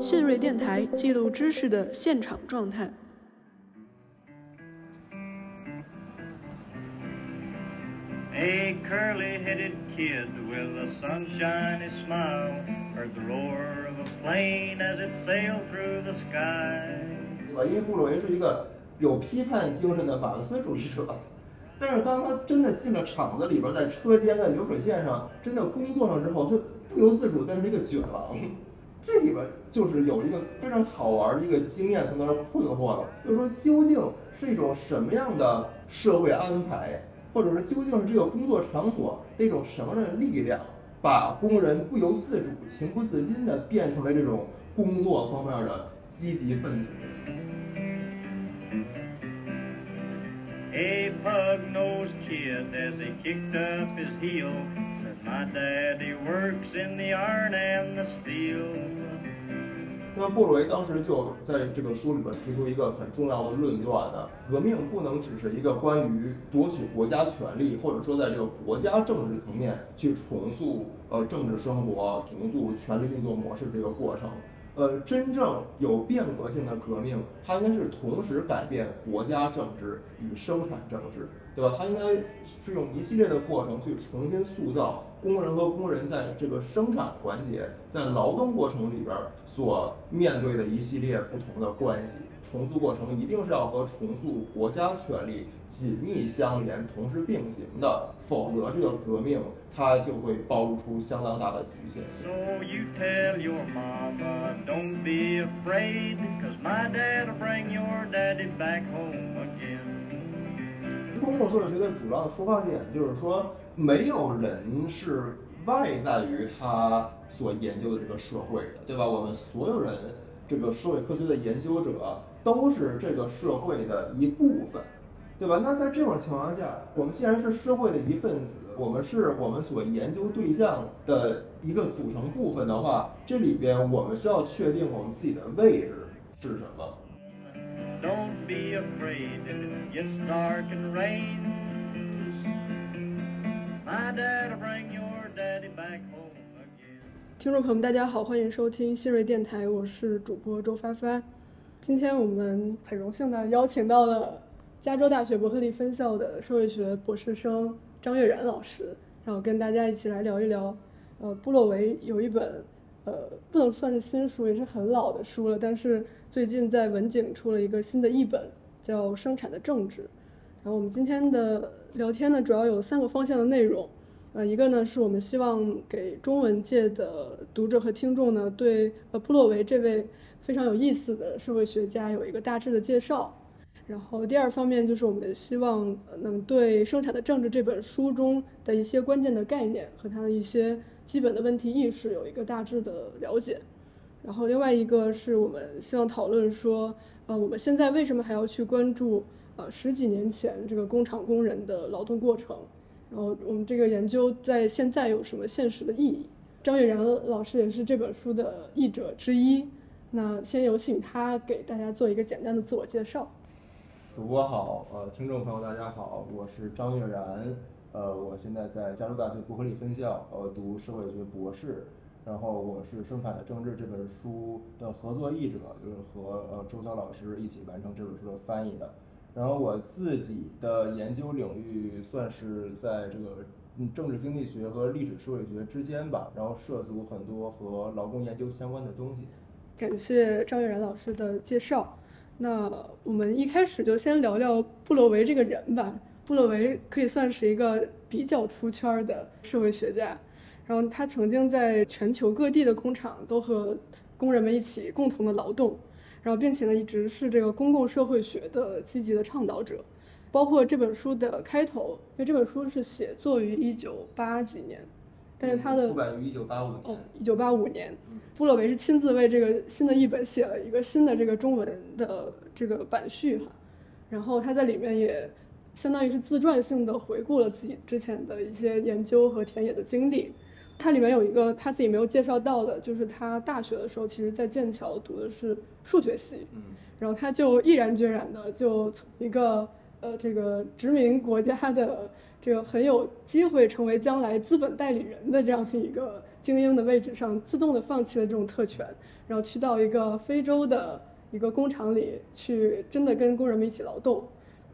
信瑞电台记录知识的现场状态。A curly-headed kid with a sunshiny smile heard the roar of a plane as it sailed through the sky. 对吧？因为布鲁维是一个有批判精神的马克思主义者，但是当他真的进了厂子里边，在车间、在流水线上真的工作上之后，他不由自主变成一个卷王。这里边就是有一个非常好玩的一个经验从那儿困惑了，就是说究竟是一种什么样的社会安排，或者说究竟是这个工作场所的一种什么样的力量，把工人不由自主、情不自禁地变成了这种工作方面的积极分子。A pug-nosed kid, as he kicked up his heel, My daddy works in the iron and the steel. 那么布洛维当时就在这个书里边提出一个很重要的论断呢，革命不能只是一个关于夺取国家权力，或者说在这个国家政治层面去重塑呃政治生活、重塑权力运作模式这个过程。呃，真正有变革性的革命，它应该是同时改变国家政治与生产政治，对吧？它应该是用一系列的过程去重新塑造工人和工人在这个生产环节、在劳动过程里边所面对的一系列不同的关系。重塑过程一定是要和重塑国家权力紧密相连、同时并行的，否则这个革命它就会暴露出相当大的局限性。You tell your mama. 公共社会学的主要出发点就是说，没有人是外在于他所研究的这个社会的，对吧？我们所有人，这个社会科学的研究者都是这个社会的一部分，对吧？那在这种情况下，我们既然是社会的一份子，我们是我们所研究对象的一个组成部分的话，这里边我们需要确定我们自己的位置是什么。Be afraid if it gets dark and rains. My dad'll bring your daddy back home again. 听众朋友们，大家好，欢迎收听新锐电台，我是主播周发发。今天我们很荣幸的邀请到了加州大学伯克利分校的社会学博士生张悦然老师，然后跟大家一起来聊一聊，呃，布洛维有一本，呃，不能算是新书，也是很老的书了，但是最近在文景出了一个新的译本，叫《生产的政治》。然后我们今天的聊天呢，主要有三个方向的内容。呃，一个呢是我们希望给中文界的读者和听众呢，对呃布洛维这位非常有意思的社会学家有一个大致的介绍。然后第二方面就是我们希望能对《生产的政治》这本书中的一些关键的概念和它的一些基本的问题意识有一个大致的了解。然后另外一个是我们希望讨论说，呃，我们现在为什么还要去关注呃十几年前这个工厂工人的劳动过程？然后我们这个研究在现在有什么现实的意义？张悦然老师也是这本书的译者之一。那先有请他给大家做一个简单的自我介绍。主播好，呃，听众朋友大家好，我是张悦然，呃，我现在在加州大学伯克利分校，呃，读社会学博士，然后我是《生产的政治》这本书的合作译者，就是和呃周晓老师一起完成这本书的翻译的。然后我自己的研究领域算是在这个嗯政治经济学和历史社会学之间吧，然后涉足很多和劳工研究相关的东西。感谢张悦然老师的介绍。那我们一开始就先聊聊布洛维这个人吧。布洛维可以算是一个比较出圈的社会学家，然后他曾经在全球各地的工厂都和工人们一起共同的劳动，然后并且呢一直是这个公共社会学的积极的倡导者。包括这本书的开头，因为这本书是写作于一九八几年，但是他的出版于一九八五哦年。，一九八五年，布洛维是亲自为这个新的译本写了一个新的这个中文的这个版序哈，然后他在里面也相当于是自传性的回顾了自己之前的一些研究和田野的经历。它里面有一个他自己没有介绍到的，就是他大学的时候，其实在剑桥读的是数学系，嗯然后他就毅然决然的就从一个呃这个殖民国家的这个很有机会成为将来资本代理人的这样的一个精英的位置上，自动的放弃了这种特权，然后去到一个非洲的一个工厂里去，真的跟工人们一起劳动。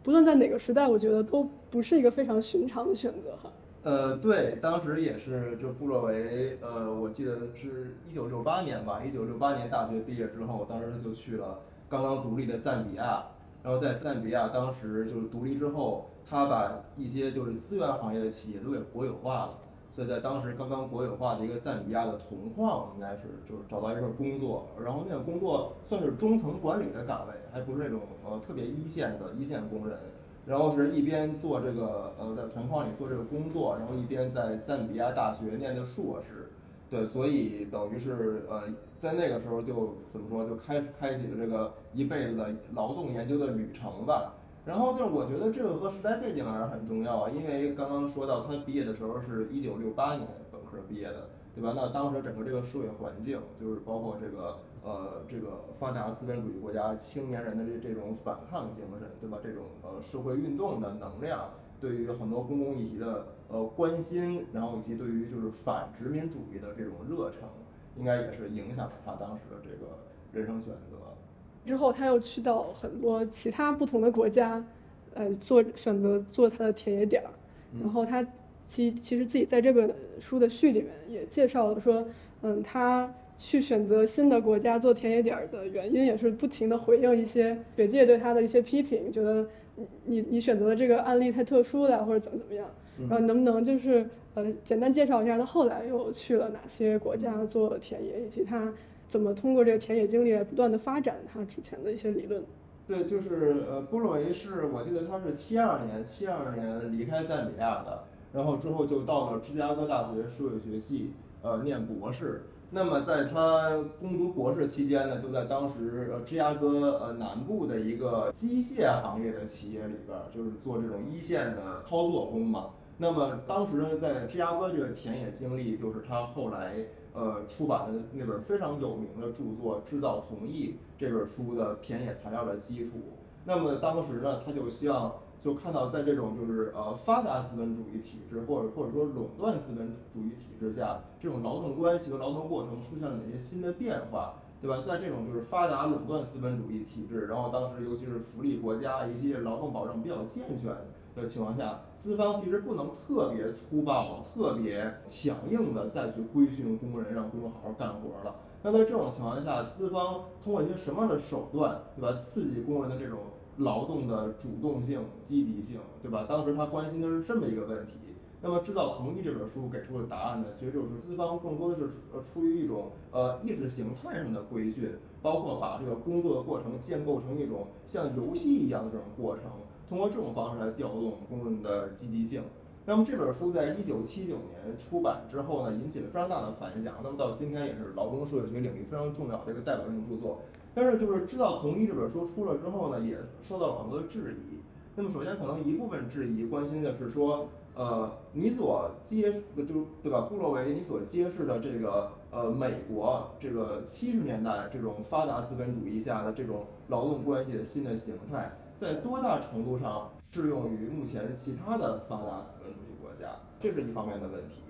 不论在哪个时代，我觉得都不是一个非常寻常的选择哈。呃，对，当时也是，就布洛维，呃，我记得是一九六八年吧，一九六八年大学毕业之后，当时他就去了刚刚独立的赞比亚，然后在赞比亚当时就是独立之后，他把一些就是资源行业的企业都给国有化了，所以在当时刚刚国有化的一个赞比亚的铜矿，应该是就是找到一份工作，然后那个工作算是中层管理的岗位，还不是那种呃特别一线的一线工人。然后是一边做这个呃在铜矿里做这个工作，然后一边在赞比亚大学念的硕士，对，所以等于是呃在那个时候就怎么说就开开启了这个一辈子的劳动研究的旅程吧。然后，就是我觉得这个和时代背景还是很重要啊，因为刚刚说到他毕业的时候是一九六八年本科毕业的，对吧？那当时整个这个社会环境，就是包括这个。呃，这个发达资本主义国家青年人的这这种反抗精神，对吧？这种呃社会运动的能量，对于很多公共议题的呃关心，然后以及对于就是反殖民主义的这种热诚，应该也是影响了他当时的这个人生选择。之后他又去到很多其他不同的国家，呃，做选择做他的田野点儿。然后他其其实自己在这本书的序里面也介绍了说，嗯，他。去选择新的国家做田野点儿的原因，也是不停的回应一些学界对他的一些批评，觉得你你你选择的这个案例太特殊了，或者怎么怎么样。然后能不能就是呃简单介绍一下他后来又去了哪些国家做田野，以及他怎么通过这个田野经历来不断的发展他之前的一些理论？对，就是呃波洛维是我记得他是七二年七二年离开赞比亚的，然后之后就到了芝加哥大学社会学系呃念博士。那么在他攻读博士期间呢，就在当时呃芝加哥呃南部的一个机械行业的企业里边，就是做这种一线的操作工嘛。那么当时呢，在芝加哥这个田野经历，就是他后来呃出版的那本非常有名的著作《制造同意》这本书的田野材料的基础。那么当时呢，他就希望。就看到在这种就是呃发达资本主义体制或者或者说垄断资本主义体制下，这种劳动关系和劳动过程出现了哪些新的变化，对吧？在这种就是发达垄断资本主义体制，然后当时尤其是福利国家一些劳动保障比较健全的情况下，资方其实不能特别粗暴、特别强硬的再去规训工人，让工人好好干活了。那在这种情况下，资方通过一些什么样的手段，对吧？刺激工人的这种。劳动的主动性、积极性，对吧？当时他关心的是这么一个问题。那么《制造同一》这本书给出的答案呢，其实就是资方更多的是呃出于一种呃意识形态上的规训，包括把这个工作的过程建构成一种像游戏一样的这种过程，通过这种方式来调动工人的积极性。那么这本书在一九七九年出版之后呢，引起了非常大的反响。那么到今天也是劳工社会学领域非常重要的一个代表性著作。但是，就是知道同一这本书出了之后呢，也受到了很多质疑。那么，首先可能一部分质疑关心的是说，呃，你所揭的就对吧？布洛维你所揭示的这个呃美国这个七十年代这种发达资本主义下的这种劳动关系的新的形态，在多大程度上适用于目前其他的发达资本主义国家？这是一方面的问题。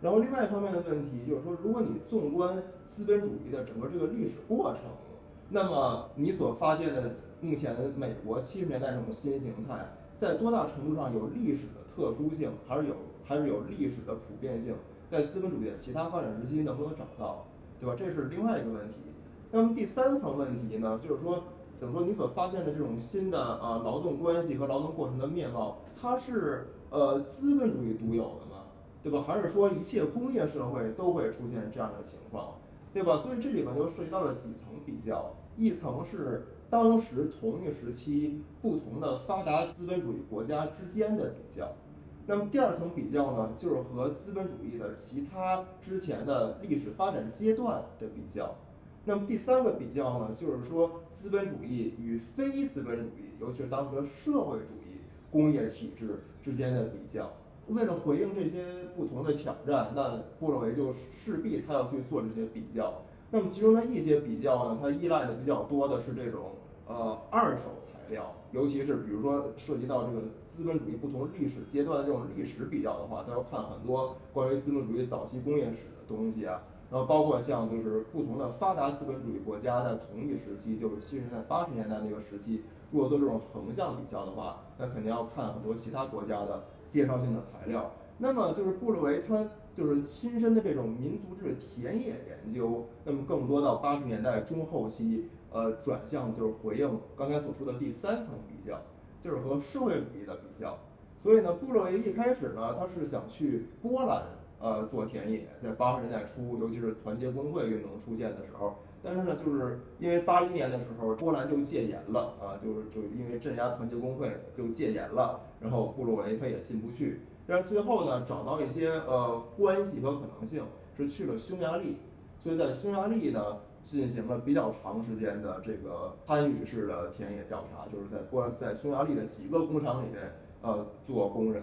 然后，另外一方面的问题就是说，如果你纵观资本主义的整个这个历史过程。那么你所发现的目前美国七十年代这种新形态，在多大程度上有历史的特殊性，还是有还是有历史的普遍性？在资本主义的其他发展时期能不能找到，对吧？这是另外一个问题。那么第三层问题呢，就是说，怎么说？你所发现的这种新的呃劳动关系和劳动过程的面貌，它是呃资本主义独有的吗？对吧？还是说一切工业社会都会出现这样的情况？对吧？所以这里面就涉及到了几层比较，一层是当时同一时期不同的发达资本主义国家之间的比较，那么第二层比较呢，就是和资本主义的其他之前的历史发展阶段的比较，那么第三个比较呢，就是说资本主义与非资本主义，尤其是当时的社会主义工业体制之间的比较。为了回应这些不同的挑战，那布洛维就势必他要去做这些比较。那么其中的一些比较呢，它依赖的比较多的是这种呃二手材料，尤其是比如说涉及到这个资本主义不同历史阶段的这种历史比较的话，他要看很多关于资本主义早期工业史的东西啊。然后包括像就是不同的发达资本主义国家在同一时期，就是七十年代、八十年代那个时期，如果做这种横向比较的话，那肯定要看很多其他国家的介绍性的材料。那么就是布洛维他就是亲身的这种民族志田野研究，那么更多到八十年代中后期，呃，转向就是回应刚才所说的第三层比较，就是和社会主义的比较。所以呢，布洛维一开始呢，他是想去波兰。呃，做田野，在八十年代初，尤其是团结工会运动出现的时候，但是呢，就是因为八一年的时候，波兰就戒严了啊，就是就因为镇压团结工会就戒严了，然后布洛维他也进不去，但是最后呢，找到一些呃关系和可能性，是去了匈牙利，所以在匈牙利呢进行了比较长时间的这个参与式的田野调查，就是在波在匈牙利的几个工厂里面呃做工人。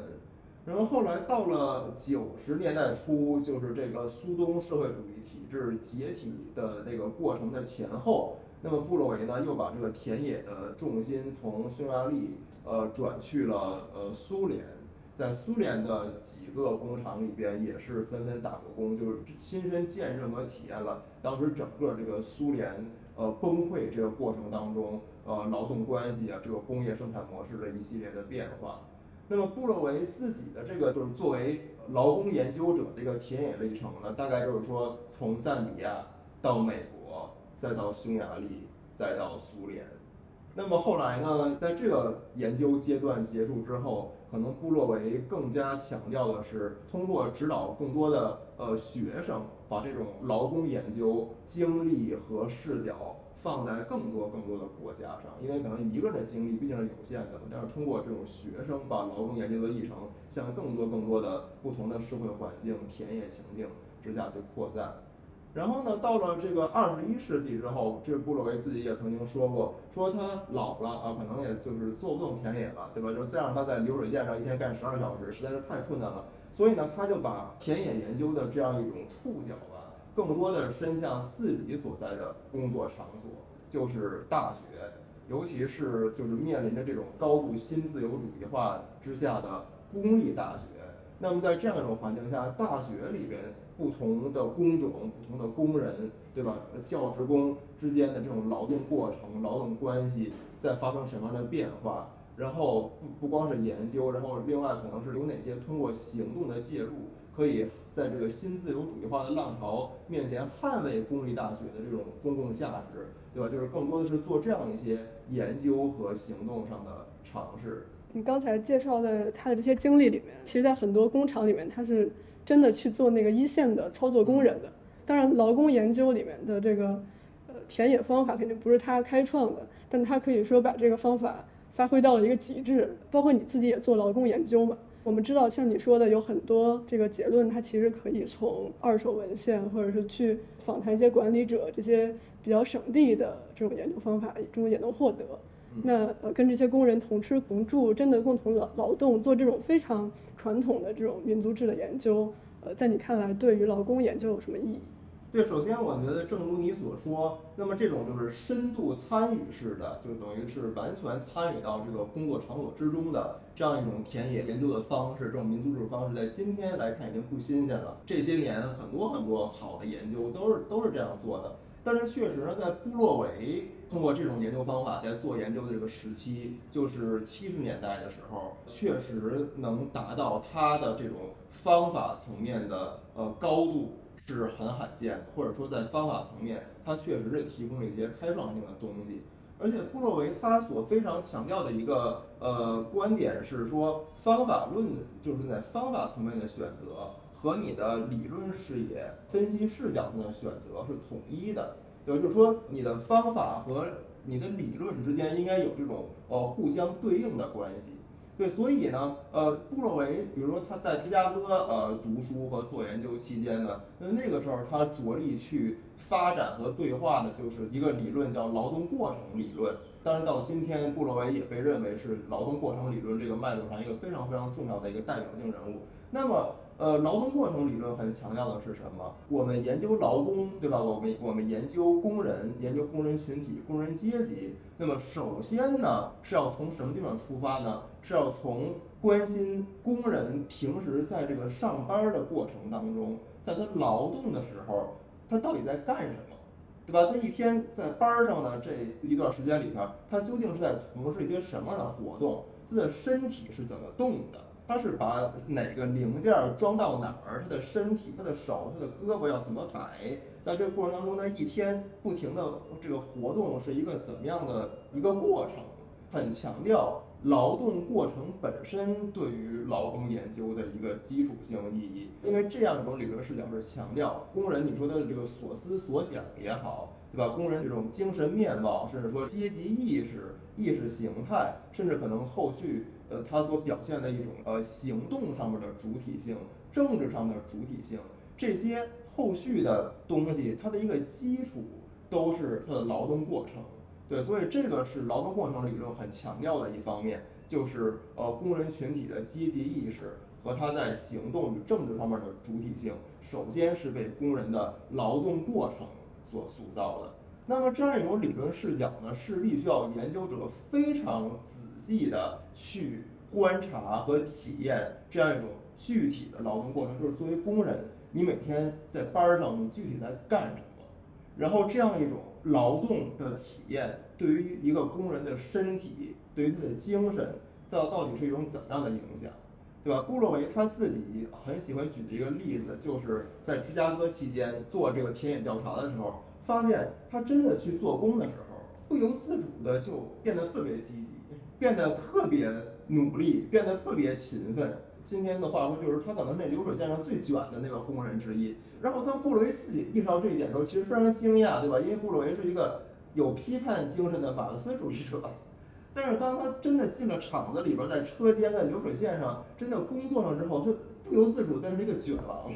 然后后来到了九十年代初，就是这个苏东社会主义体制解体的那个过程的前后，那么布洛维呢又把这个田野的重心从匈牙利呃转去了呃苏联，在苏联的几个工厂里边也是纷纷打过工，就是亲身见证和体验了当时整个这个苏联呃崩溃这个过程当中呃劳动关系啊这个工业生产模式的一系列的变化。那么布洛维自己的这个就是作为劳工研究者这个田野历程呢，大概就是说从赞比亚到美国，再到匈牙利，再到苏联。那么后来呢，在这个研究阶段结束之后，可能布洛维更加强调的是通过指导更多的呃学生，把这种劳工研究精力和视角。放在更多更多的国家上，因为可能一个人的精力毕竟是有限的，但是通过这种学生把劳动研究的议程向更多更多的不同的社会环境、田野情境之下去扩散。然后呢，到了这个二十一世纪之后，这个布洛维自己也曾经说过，说他老了啊，可能也就是做不动田野了，对吧？就再让他在流水线上一天干十二小时，实在是太困难了。所以呢，他就把田野研究的这样一种触角吧。更多的伸向自己所在的工作场所，就是大学，尤其是就是面临着这种高度新自由主义化之下的公立大学。那么在这样一种环境下，大学里边不同的工种、不同的工人，对吧？教职工之间的这种劳动过程、劳动关系在发生什么样的变化？然后不不光是研究，然后另外可能是有哪些通过行动的介入。可以在这个新自由主义化的浪潮面前捍卫公立大学的这种公共价值，对吧？就是更多的是做这样一些研究和行动上的尝试。你刚才介绍的他的这些经历里面，其实，在很多工厂里面，他是真的去做那个一线的操作工人的。当然，劳工研究里面的这个呃田野方法肯定不是他开创的，但他可以说把这个方法发挥到了一个极致。包括你自己也做劳工研究嘛。我们知道，像你说的，有很多这个结论，它其实可以从二手文献，或者是去访谈一些管理者，这些比较省力的这种研究方法中也能获得。那呃，跟这些工人同吃同住，真的共同劳劳动，做这种非常传统的这种民族志的研究，呃，在你看来，对于劳工研究有什么意义？对，首先我觉得，正如你所说，那么这种就是深度参与式的，就等于是完全参与到这个工作场所之中的这样一种田野研究的方式，这种民族志方式，在今天来看已经不新鲜了。这些年很多很多好的研究都是都是这样做的，但是确实呢，在布洛维通过这种研究方法在做研究的这个时期，就是七十年代的时候，确实能达到他的这种方法层面的呃高度。是很罕见的，或者说在方法层面，它确实是提供了一些开创性的东西。而且布洛维他所非常强调的一个呃观点是说，方法论就是在方法层面的选择和你的理论视野、分析视角上的选择是统一的，对？就是说你的方法和你的理论之间应该有这种呃互相对应的关系。对，所以呢，呃，布洛维，比如说他在芝加哥呃读书和做研究期间呢，那那个时候他着力去发展和对话的就是一个理论叫劳动过程理论。当然到今天，布洛维也被认为是劳动过程理论这个脉络上一个非常非常重要的一个代表性人物。那么呃，劳动过程理论很强调的是什么？我们研究劳工，对吧？我们我们研究工人，研究工人群体、工人阶级。那么首先呢，是要从什么地方出发呢？是要从关心工人平时在这个上班的过程当中，在他劳动的时候，他到底在干什么，对吧？他一天在班上的这一段时间里边，他究竟是在从事一些什么样的活动？他的身体是怎么动的？他是把哪个零件装到哪儿？他的身体、他的手、他的胳膊要怎么摆？在这个过程当中呢，一天不停的这个活动是一个怎么样的一个过程？很强调劳动过程本身对于劳工研究的一个基础性意义。因为这样一种理论视角是强调工人，你说他的这个所思所想也好，对吧？工人这种精神面貌，甚至说阶级意识、意识形态，甚至可能后续。呃，他所表现的一种呃行动上面的主体性，政治上的主体性，这些后续的东西，它的一个基础都是他的劳动过程。对，所以这个是劳动过程理论很强调的一方面，就是呃工人群体的阶级意识和他在行动与政治方面的主体性，首先是被工人的劳动过程所塑造的。那么这样一种理论视角呢，是必须要研究者非常仔。细的去观察和体验这样一种具体的劳动过程，就是作为工人，你每天在班儿上，你具体在干什么？然后这样一种劳动的体验，对于一个工人的身体，对于他的精神，到到底是一种怎样的影响，对吧？布洛维他自己很喜欢举的一个例子，就是在芝加哥期间做这个田野调查的时候，发现他真的去做工的时候，不由自主的就变得特别积极。变得特别努力，变得特别勤奋。今天的话说，就是他可能那流水线上最卷的那个工人之一。然后当布洛维自己意识到这一点的时候，其实非常惊讶，对吧？因为布洛维是一个有批判精神的马克思主义者。但是当他真的进了厂子里边，在车间、在流水线上真的工作上之后，他不由自主变成一个卷王。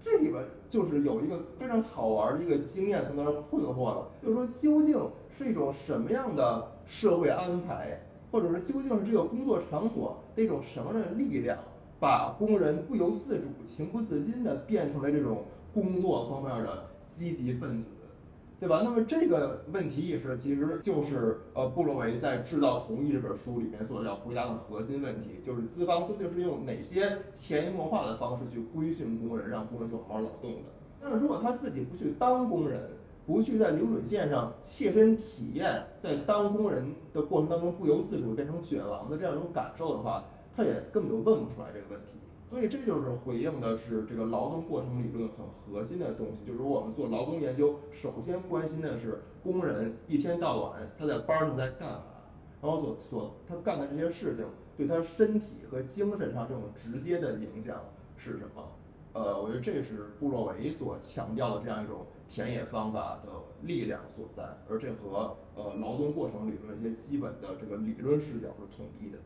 这里边就是有一个非常好玩的一个经验，从那儿困惑了，就是说究竟是一种什么样的社会安排？或者说，究竟是这个工作场所的一种什么的力量，把工人不由自主、情不自禁地变成了这种工作方面的积极分子，对吧？那么这个问题意识其实就是呃布洛维在《制造同意》这本书里面所要回答的核心问题，就是资方究竟是用哪些潜移默化的方式去规训工人，让工人去好好劳动的？但是如果他自己不去当工人，不去在流水线上切身体验，在当工人的过程当中不由自主变成卷王的这样一种感受的话，他也根本就问不出来这个问题。所以这就是回应的是这个劳动过程理论很核心的东西，就是我们做劳工研究，首先关心的是工人一天到晚他在班上在干嘛，然后所所他干的这些事情对他身体和精神上这种直接的影响是什么。呃，我觉得这是布洛维所强调的这样一种田野方法的力量所在，而这和呃劳动过程理论一些基本的这个理论视角是统一的。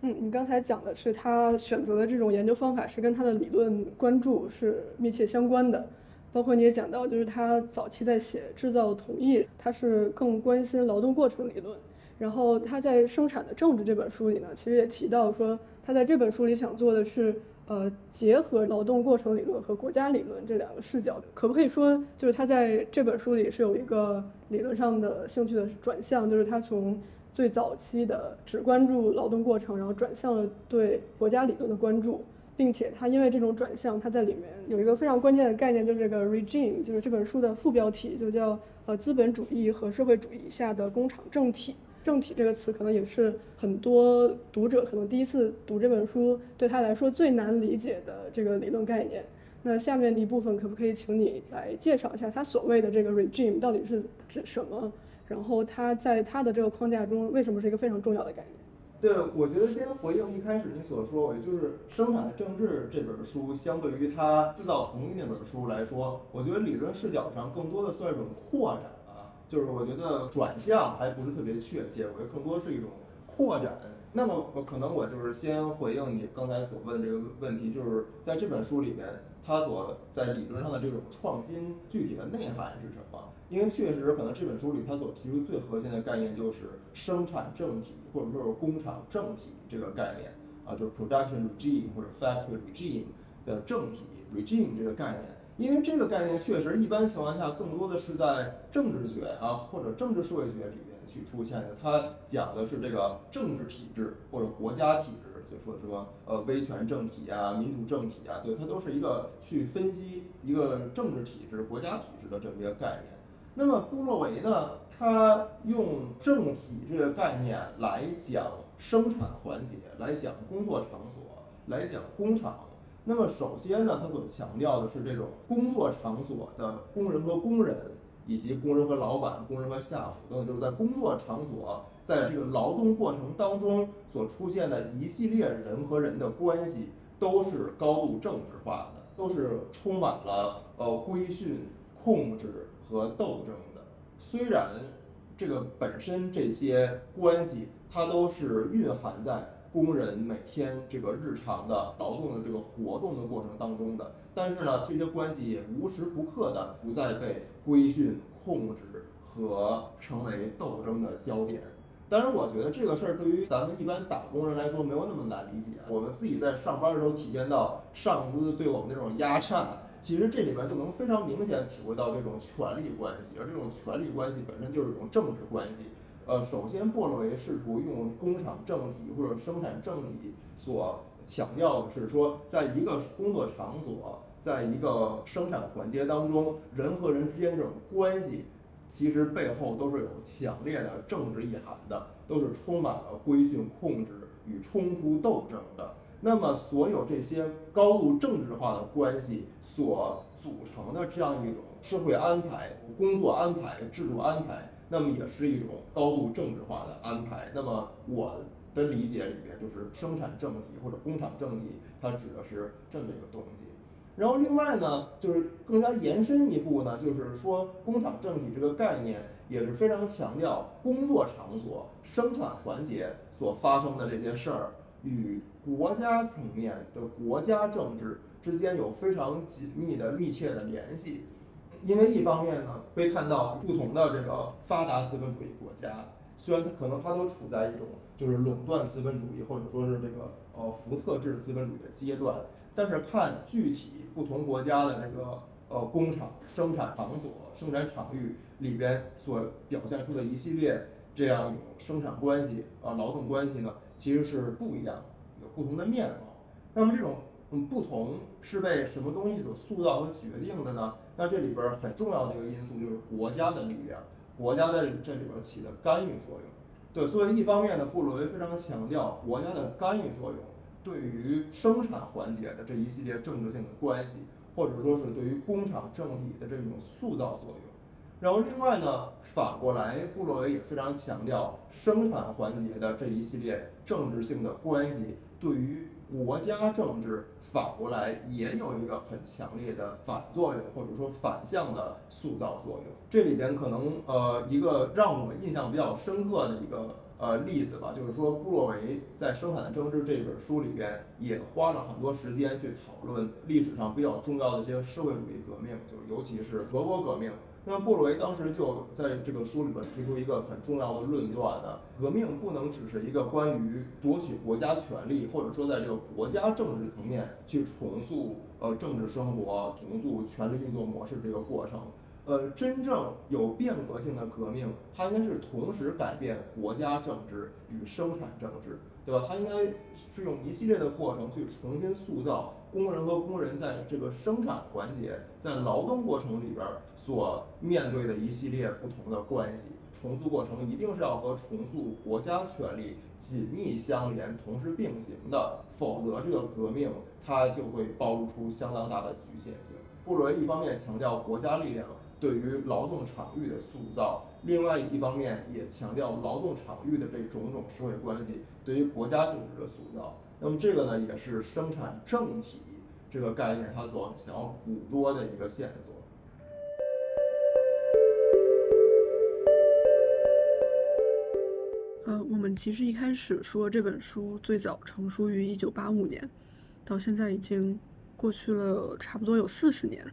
嗯，你刚才讲的是他选择的这种研究方法是跟他的理论关注是密切相关的，包括你也讲到，就是他早期在写《制造同意》，他是更关心劳动过程理论，然后他在《生产的政治》这本书里呢，其实也提到说，他在这本书里想做的是。呃，结合劳动过程理论和国家理论这两个视角，可不可以说，就是他在这本书里是有一个理论上的兴趣的转向，就是他从最早期的只关注劳动过程，然后转向了对国家理论的关注，并且他因为这种转向，他在里面有一个非常关键的概念，就是这个 regime，就是这本书的副标题就叫呃资本主义和社会主义下的工厂政体。政体这个词可能也是很多读者可能第一次读这本书对他来说最难理解的这个理论概念。那下面一部分可不可以请你来介绍一下他所谓的这个 regime 到底是指什么？然后他在他的这个框架中为什么是一个非常重要的概念？对，我觉得先回应一开始你所说，也就是《生产的政治》这本书相对于他《制造同意》那本书来说，我觉得理论视角上更多的算一种扩展。就是我觉得转向还不是特别确切，我觉得更多是一种扩展。那么我可能我就是先回应你刚才所问这个问题，就是在这本书里面，它所在理论上的这种创新具体的内涵是什么？因为确实可能这本书里它所提出最核心的概念就是生产政体或者说是工厂政体这个概念。啊，就是 production regime 或者 factory regime 的政体 regime 这个概念。因为这个概念确实一般情况下更多的是在政治学啊或者政治社会学里面去出现的，它讲的是这个政治体制或者国家体制，就说什么呃威权政体啊、民主政体啊，对，它都是一个去分析一个政治体制、国家体制的这么一个概念。那么布洛维呢，他用政体这个概念来讲生产环节，来讲工作场所，来讲工厂。那么首先呢，他所强调的是这种工作场所的工人和工人，以及工人和老板、工人和下属等等，就是在工作场所，在这个劳动过程当中所出现的一系列人和人的关系，都是高度政治化的，都是充满了呃规训、控制和斗争的。虽然这个本身这些关系，它都是蕴含在。工人每天这个日常的劳动的这个活动的过程当中的，但是呢，这些关系也无时不刻的不再被规训、控制和成为斗争的焦点。当然，我觉得这个事儿对于咱们一般打工人来说没有那么难理解。我们自己在上班的时候体现到上司对我们那种压榨，其实这里面就能非常明显体会到这种权力关系，而这种权力关系本身就是一种政治关系。呃，首先，布洛维试图用工厂政体或者生产政体所强调的是说，在一个工作场所，在一个生产环节当中，人和人之间这种关系，其实背后都是有强烈的政治意涵的，都是充满了规训、控制与冲突斗争的。那么，所有这些高度政治化的关系所组成的这样一种社会安排、工作安排、制度安排。那么也是一种高度政治化的安排。那么我的理解里边，就是生产政体或者工厂政体，它指的是这么一个东西。然后另外呢，就是更加延伸一步呢，就是说工厂政体这个概念也是非常强调工作场所、生产环节所发生的这些事儿与国家层面的国家政治之间有非常紧密的、密切的联系。因为一方面呢，会看到不同的这个发达资本主义国家，虽然它可能它都处在一种就是垄断资本主义或者说是这个呃福特制资本主义的阶段，但是看具体不同国家的这个呃工厂、生产场所、生产场域里边所表现出的一系列这样一种生产关系啊劳动关系呢，其实是不一样，有不同的面貌。那么这种。嗯，不同是被什么东西所塑造和决定的呢？那这里边很重要的一个因素就是国家的力量，国家在这里边起的干预作用。对，所以一方面呢，布洛维非常强调国家的干预作用对于生产环节的这一系列政治性的关系，或者说是对于工厂政体的这种塑造作用。然后另外呢，反过来，布洛维也非常强调生产环节的这一系列政治性的关系对于。国家政治反过来也有一个很强烈的反作用，或者说反向的塑造作用。这里边可能呃一个让我印象比较深刻的一个呃例子吧，就是说布洛维在《生产的政治》这本书里边也花了很多时间去讨论历史上比较重要的一些社会主义革命，就尤其是俄国革命。那布洛维当时就在这个书里边提出一个很重要的论断呢：革命不能只是一个关于夺取国家权力，或者说在这个国家政治层面去重塑呃政治生活、重塑权力运作模式这个过程。呃，真正有变革性的革命，它应该是同时改变国家政治与生产政治，对吧？它应该是用一系列的过程去重新塑造工人和工人在这个生产环节、在劳动过程里边所面对的一系列不同的关系。重塑过程一定是要和重塑国家权力紧密相连、同时并行的，否则这个革命它就会暴露出相当大的局限性。布洛一方面强调国家力量。对于劳动场域的塑造，另外一方面也强调劳动场域的这种种社会关系对于国家政治的塑造。那么这个呢，也是生产政体这个概念它所想要捕捉的一个线索。呃，我们其实一开始说这本书最早成书于一九八五年，到现在已经过去了差不多有四十年。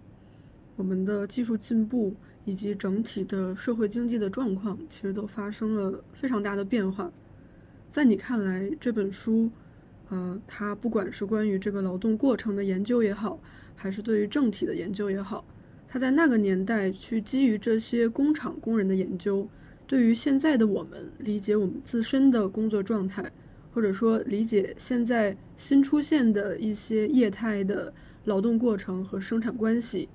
我们的技术进步以及整体的社会经济的状况，其实都发生了非常大的变化。在你看来，这本书，呃，它不管是关于这个劳动过程的研究也好，还是对于政体的研究也好，它在那个年代去基于这些工厂工人的研究，对于现在的我们理解我们自身的工作状态，或者说理解现在新出现的一些业态的劳动过程和生产关系，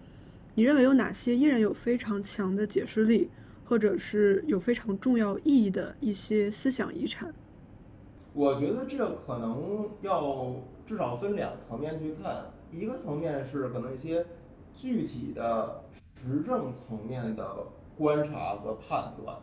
你认为有哪些依然有非常强的解释力，或者是有非常重要意义的一些思想遗产？我觉得这可能要至少分两个层面去看，一个层面是可能一些具体的实证层面的观察和判断。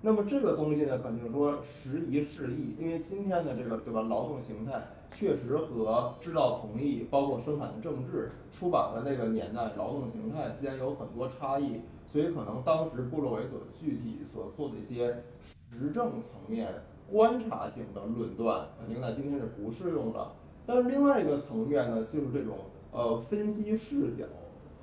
那么这个东西呢，肯定说时移世易，因为今天的这个对吧，劳动形态确实和制造同意，包括生产的政治、出版的那个年代劳动形态之间有很多差异，所以可能当时布洛维所具体所做的一些实证层面。观察性的论断肯定在今天是不适用的，但是另外一个层面呢，就是这种呃分析视角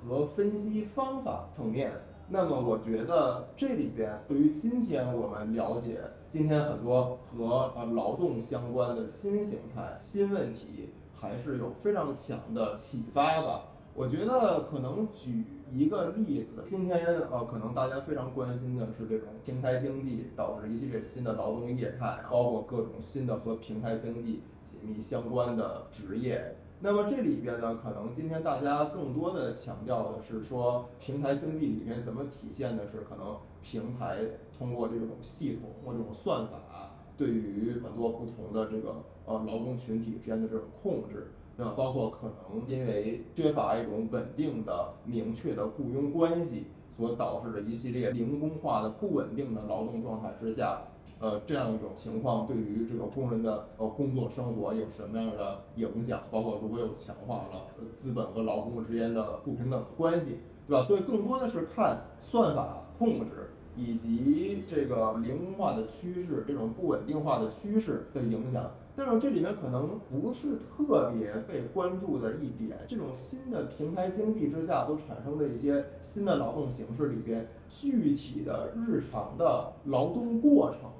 和分析方法层面。那么我觉得这里边对于今天我们了解今天很多和呃劳动相关的新形态、新问题，还是有非常强的启发吧。我觉得可能举。一个例子，今天呃，可能大家非常关心的是这种平台经济导致一系列新的劳动业态，包括各种新的和平台经济紧密相关的职业。那么这里边呢，可能今天大家更多的强调的是说，平台经济里面怎么体现的是可能平台通过这种系统或这种算法，对于很多不同的这个呃劳动群体之间的这种控制。那包括可能因为缺乏一种稳定的、明确的雇佣关系，所导致的一系列零工化的不稳定的劳动状态之下，呃，这样一种情况对于这个工人的呃工作生活有什么样的影响？包括如果又强化了资本和劳工之间的不平等关系，对吧？所以更多的是看算法控制以及这个零工化的趋势、这种不稳定化的趋势的影响。但是这里面可能不是特别被关注的一点，这种新的平台经济之下所产生的一些新的劳动形式里边，具体的日常的劳动过程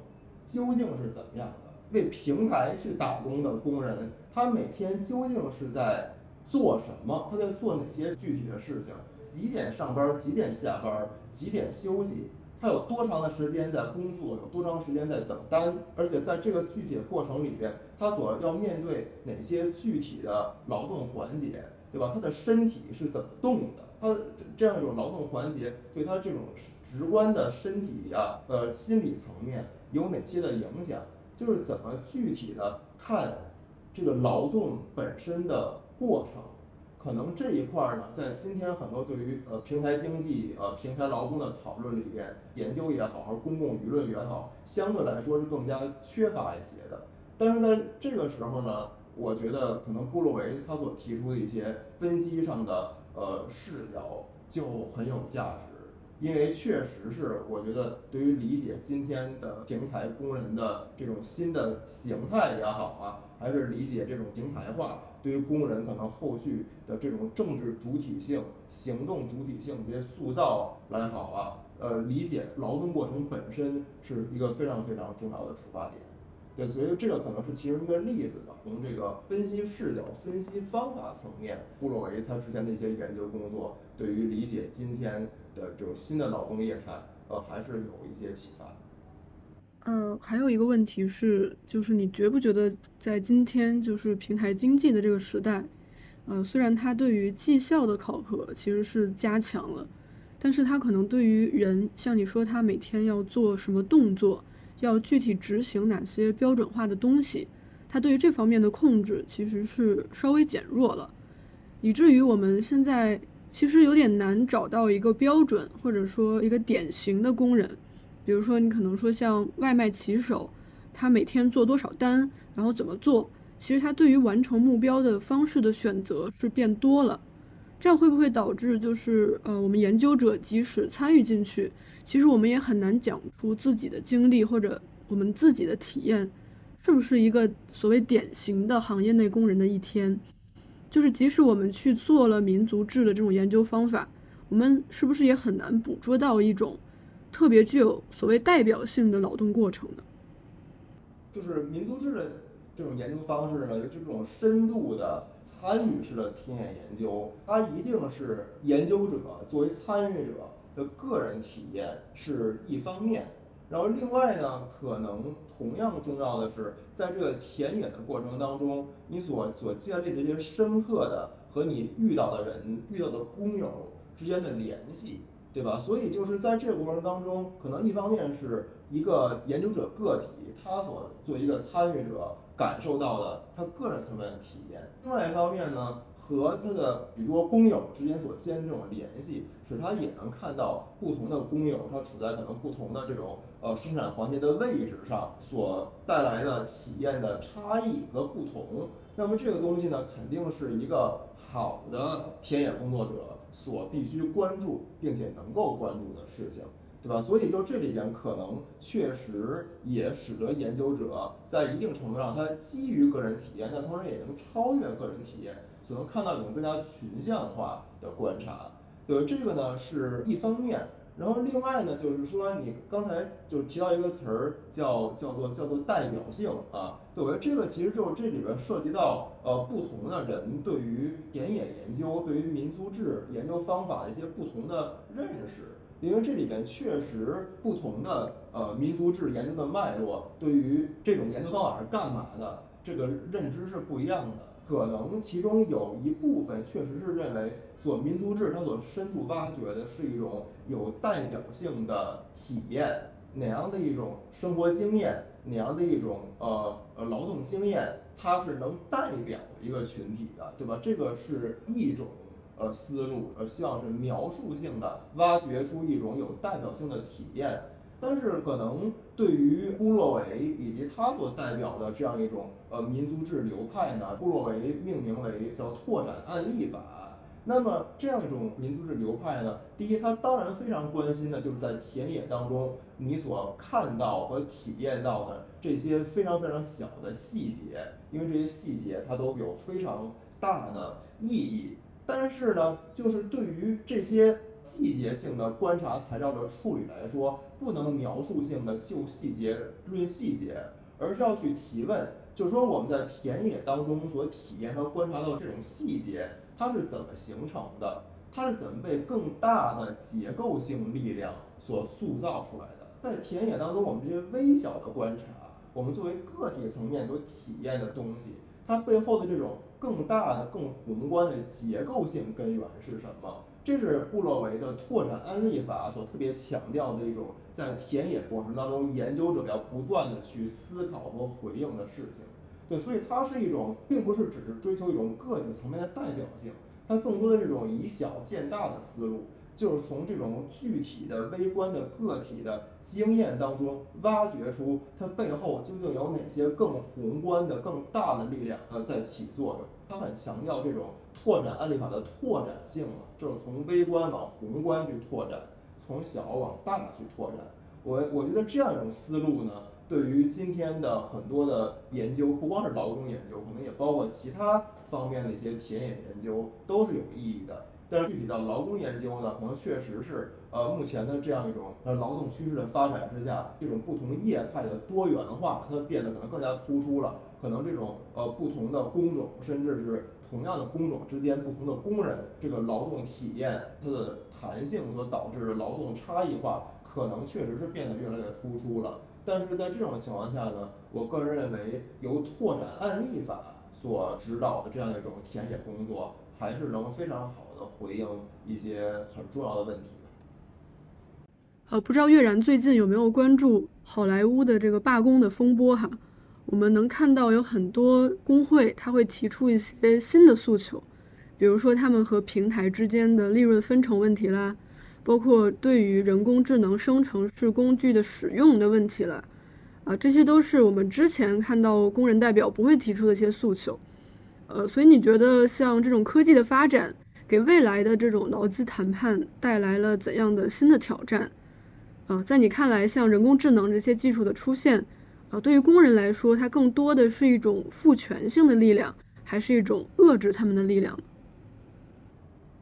究竟是怎么样的？为平台去打工的工人，他每天究竟是在做什么？他在做哪些具体的事情？几点上班？几点下班？几点休息？他有多长的时间在工作，有多长时间在等单，而且在这个具体的过程里边，他所要面对哪些具体的劳动环节，对吧？他的身体是怎么动的？他这样一种劳动环节对他这种直观的身体呀、呃心理层面有哪些的影响？就是怎么具体的看这个劳动本身的过程。可能这一块儿呢，在今天很多对于呃平台经济、呃平台劳工的讨论里边，研究也好，还是公共舆论也好，相对来说是更加缺乏一些的。但是在这个时候呢，我觉得可能布洛维他所提出的一些分析上的呃视角就很有价值，因为确实是我觉得对于理解今天的平台工人的这种新的形态也好啊，还是理解这种平台化。对于工人可能后续的这种政治主体性、行动主体性这些塑造来好啊，呃，理解劳动过程本身是一个非常非常重要的出发点。对，所以这个可能是其中一个例子吧。从这个分析视角、分析方法层面，布洛维他之前的一些研究工作，对于理解今天的这种新的劳动业态，呃，还是有一些启发。嗯，还有一个问题是，就是你觉不觉得在今天就是平台经济的这个时代，呃，虽然它对于绩效的考核其实是加强了，但是它可能对于人，像你说他每天要做什么动作，要具体执行哪些标准化的东西，它对于这方面的控制其实是稍微减弱了，以至于我们现在其实有点难找到一个标准或者说一个典型的工人。比如说，你可能说像外卖骑手，他每天做多少单，然后怎么做？其实他对于完成目标的方式的选择是变多了，这样会不会导致就是呃，我们研究者即使参与进去，其实我们也很难讲出自己的经历或者我们自己的体验，是不是一个所谓典型的行业内工人的一天？就是即使我们去做了民族志的这种研究方法，我们是不是也很难捕捉到一种？特别具有所谓代表性的劳动过程的，就是民族志的这种研究方式呢，就是这种深度的参与式的田野研究，它一定是研究者作为参与者的个人体验是一方面，然后另外呢，可能同样重要的是，在这个田野的过程当中，你所所建立的这些深刻的和你遇到的人、遇到的工友之间的联系。对吧？所以就是在这个过程当中，可能一方面是一个研究者个体他所做一个参与者感受到的他个人层面的体验，另外一方面呢，和他的许多工友之间所建这种联系，使他也能看到不同的工友他处在可能不同的这种呃生产环节的位置上所带来的体验的差异和不同。那么这个东西呢，肯定是一个好的田野工作者。所必须关注并且能够关注的事情，对吧？所以就这里边可能确实也使得研究者在一定程度上，他基于个人体验，但同时也能超越个人体验，所能看到一种更加群像化的观察。对，这个呢是一方面。然后另外呢，就是说你刚才就提到一个词儿，叫叫做叫做代表性啊。对，我觉得这个其实就是这里边涉及到呃不同的人对于田野研究、对于民族志研究方法的一些不同的认识，因为这里边确实不同的呃民族志研究的脉络，对于这种研究方法是干嘛的，这个认知是不一样的。可能其中有一部分确实是认为做民族志，它所深度挖掘的是一种有代表性的体验，哪样的一种生活经验，娘的一种呃呃劳动经验，它是能代表一个群体的，对吧？这个是一种呃思路，呃，希望是描述性的挖掘出一种有代表性的体验。但是可能对于布洛维以及他所代表的这样一种呃民族志流派呢，布洛维命名为叫拓展案例法。那么这样一种民族志流派呢，第一，他当然非常关心的就是在田野当中你所看到和体验到的这些非常非常小的细节，因为这些细节它都有非常大的意义。但是呢，就是对于这些。细节性的观察材料的处理来说，不能描述性的就细节论细节，而是要去提问，就是说我们在田野当中所体验和观察到这种细节，它是怎么形成的？它是怎么被更大的结构性力量所塑造出来的？在田野当中，我们这些微小的观察，我们作为个体层面所体验的东西，它背后的这种更大的、更宏观的结构性根源是什么？这是布洛维的拓展案例法所特别强调的一种，在田野过程当中，研究者要不断的去思考和回应的事情。所以它是一种，并不是只是追求一种个体层面的代表性，它更多的这种以小见大的思路，就是从这种具体的微观的个体的经验当中，挖掘出它背后究竟有哪些更宏观的、更大的力量呃在起作用。他很强调这种。拓展案例法的拓展性嘛，就是从微观往宏观去拓展，从小往大去拓展。我我觉得这样一种思路呢，对于今天的很多的研究，不光是劳工研究，可能也包括其他方面的一些田野研究，都是有意义的。但是具体到劳工研究呢，可能确实是呃目前的这样一种呃劳动趋势的发展之下，这种不同业态的多元化，它变得可能更加突出了。可能这种呃不同的工种，甚至是同样的工种之间不同的工人，这个劳动体验它的弹性所导致的劳动差异化，可能确实是变得越来越突出了。但是在这种情况下呢，我个人认为由拓展案例法所指导的这样一种田野工作，还是能非常好的回应一些很重要的问题。呃，不知道月然最近有没有关注好莱坞的这个罢工的风波哈？我们能看到有很多工会，他会提出一些新的诉求，比如说他们和平台之间的利润分成问题啦，包括对于人工智能生成式工具的使用的问题了，啊，这些都是我们之前看到工人代表不会提出的一些诉求。呃，所以你觉得像这种科技的发展，给未来的这种劳资谈判带来了怎样的新的挑战？啊，在你看来，像人工智能这些技术的出现。啊，对于工人来说，它更多的是一种赋权性的力量，还是一种遏制他们的力量？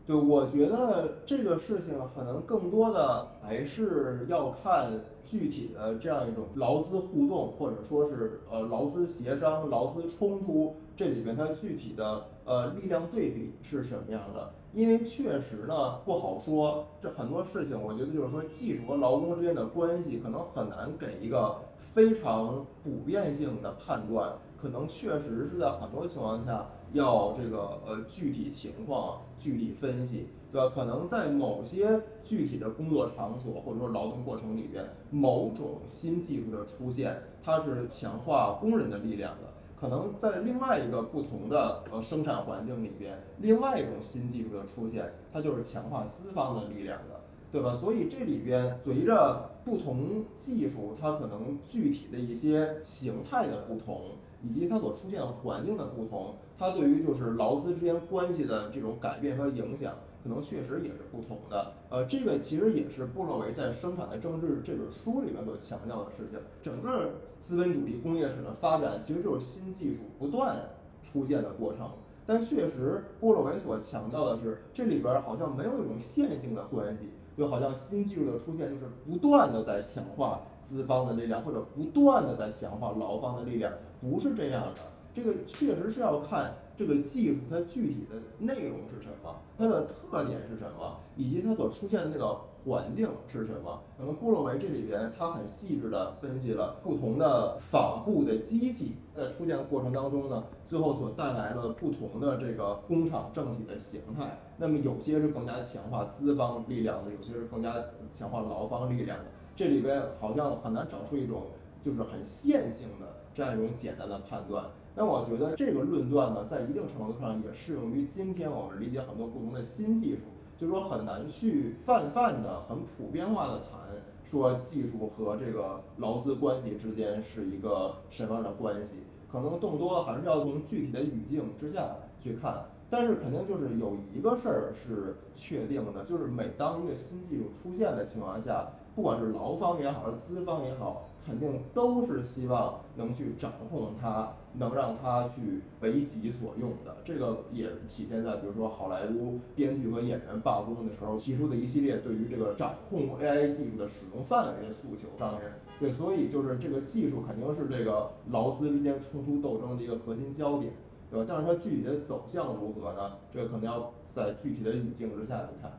对，我觉得这个事情可能更多的还是要看具体的这样一种劳资互动，或者说是呃劳资协商、劳资冲突，这里边它具体的呃力量对比是什么样的？因为确实呢不好说，这很多事情，我觉得就是说技术和劳工之间的关系可能很难给一个非常普遍性的判断，可能确实是在很多情况下要这个呃具体情况具体分析，对吧？可能在某些具体的工作场所或者说劳动过程里边，某种新技术的出现，它是强化工人的力量的。可能在另外一个不同的呃生产环境里边，另外一种新技术的出现，它就是强化资方的力量的，对吧？所以这里边随着不同技术，它可能具体的一些形态的不同，以及它所出现环境的不同，它对于就是劳资之间关系的这种改变和影响。可能确实也是不同的，呃，这个其实也是布洛维在《生产的政治》这本书里面所强调的事情。整个资本主义工业史的发展，其实就是新技术不断出现的过程。但确实，布洛维所强调的是，这里边好像没有一种线性的关系，就好像新技术的出现就是不断的在强化资方的力量，或者不断的在强化劳方的力量，不是这样的。这个确实是要看。这个技术它具体的内容是什么？它的特点是什么？以及它所出现的那个环境是什么？那么布洛维这里边他很细致的分析了不同的纺布的机器在出现的过程当中呢，最后所带来了不同的这个工厂整体的形态。那么有些是更加强化资方力量的，有些是更加强化劳方力量的。这里边好像很难找出一种就是很线性的这样一种简单的判断。那我觉得这个论断呢，在一定程度上也适用于今天我们理解很多不同的新技术，就是说很难去泛泛的、很普遍化的谈说技术和这个劳资关系之间是一个什么样的关系，可能更多还是要从具体的语境之下去看。但是肯定就是有一个事儿是确定的，就是每当一个新技术出现的情况下，不管是劳方也好，还是资方也好。肯定都是希望能去掌控它，能让他去为己所用的。这个也体现在比如说好莱坞编剧和演员罢工的时候提出的一系列对于这个掌控 AI 技术的使用范围的诉求上面。对，所以就是这个技术肯定是这个劳资之间冲突斗争的一个核心焦点，对吧？但是它具体的走向如何呢？这个可能要在具体的语境之下去看。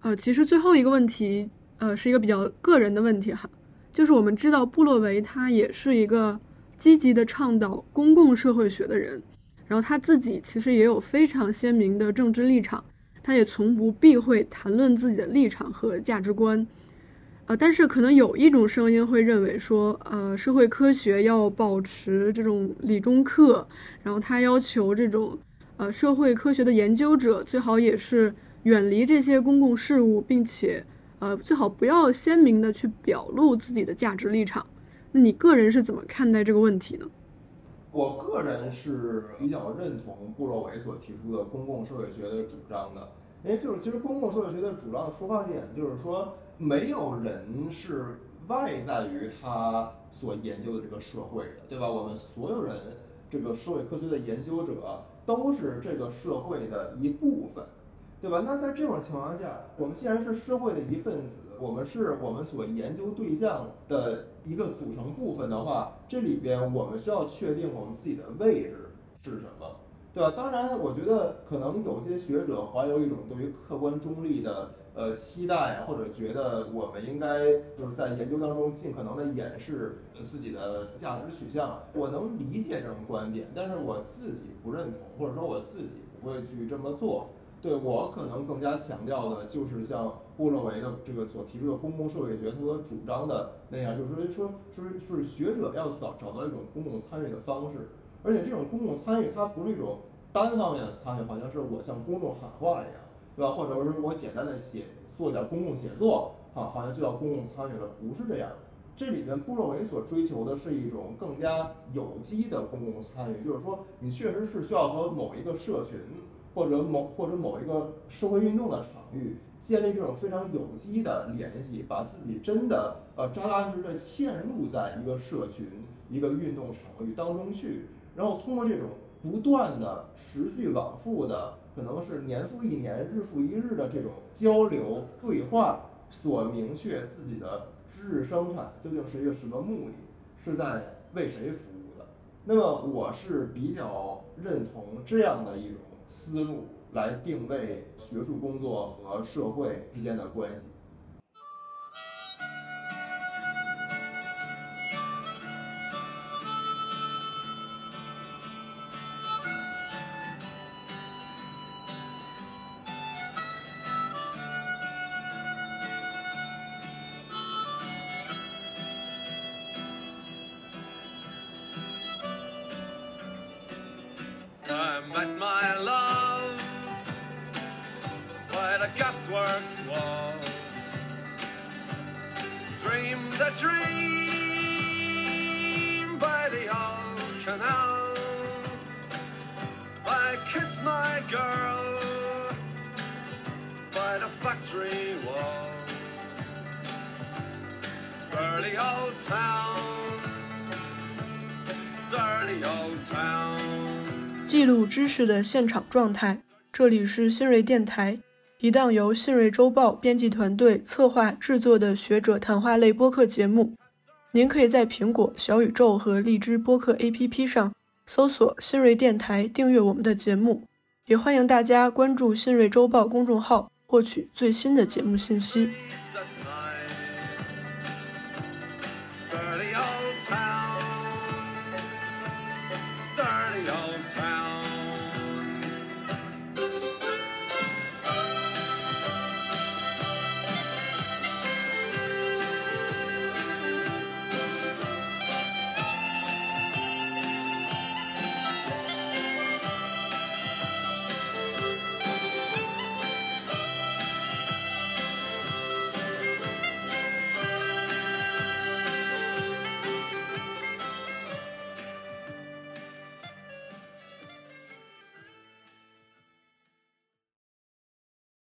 呃，其实最后一个问题，呃，是一个比较个人的问题哈，就是我们知道布洛维他也是一个积极的倡导公共社会学的人，然后他自己其实也有非常鲜明的政治立场，他也从不避讳谈论自己的立场和价值观，呃，但是可能有一种声音会认为说，呃，社会科学要保持这种理中客，然后他要求这种，呃，社会科学的研究者最好也是。远离这些公共事务，并且，呃，最好不要鲜明的去表露自己的价值立场。那你个人是怎么看待这个问题呢？我个人是比较认同布洛维所提出的公共社会学的主张的，因为就是其实公共社会学的主张的出发点就是说，没有人是外在于他所研究的这个社会的，对吧？我们所有人，这个社会科学的研究者都是这个社会的一部分。对吧？那在这种情况下，我们既然是社会的一份子，我们是我们所研究对象的一个组成部分的话，这里边我们需要确定我们自己的位置是什么，对吧？当然，我觉得可能有些学者怀有一种对于客观中立的呃期待，或者觉得我们应该就是在研究当中尽可能的掩饰自己的价值取向。我能理解这种观点，但是我自己不认同，或者说我自己不会去这么做。对我可能更加强调的就是像布洛维的这个所提出的公共社会学，他所主张的那样，就是说，说，是是学者要找找到一种公共参与的方式，而且这种公共参与它不是一种单方面的参与，好像是我向公众喊话一样，对吧？或者是我简单的写做点公共写作，好，好像就叫公共参与了，不是这样。这里边布洛维所追求的是一种更加有机的公共参与，就是说，你确实是需要和某一个社群。或者某或者某一个社会运动的场域，建立这种非常有机的联系，把自己真的呃扎扎实实嵌入在一个社群、一个运动场域当中去，然后通过这种不断的、持续往复的，可能是年复一年、日复一日的这种交流对话，所明确自己的知识生产究竟是一个什么目的，是在为谁服务的。那么我是比较认同这样的一种思路来定位学术工作和社会之间的关系。My girl by the factory wall. Dirty old town, dirty old town. 记录知识的现场状态。这里是新锐电台，一档由新锐周报编辑团队策划制作的学者谈话类播客节目。您可以在苹果、小宇宙和荔枝播客 APP 上搜索“新锐电台”，订阅我们的节目。也欢迎大家关注新锐周报公众号，获取最新的节目信息。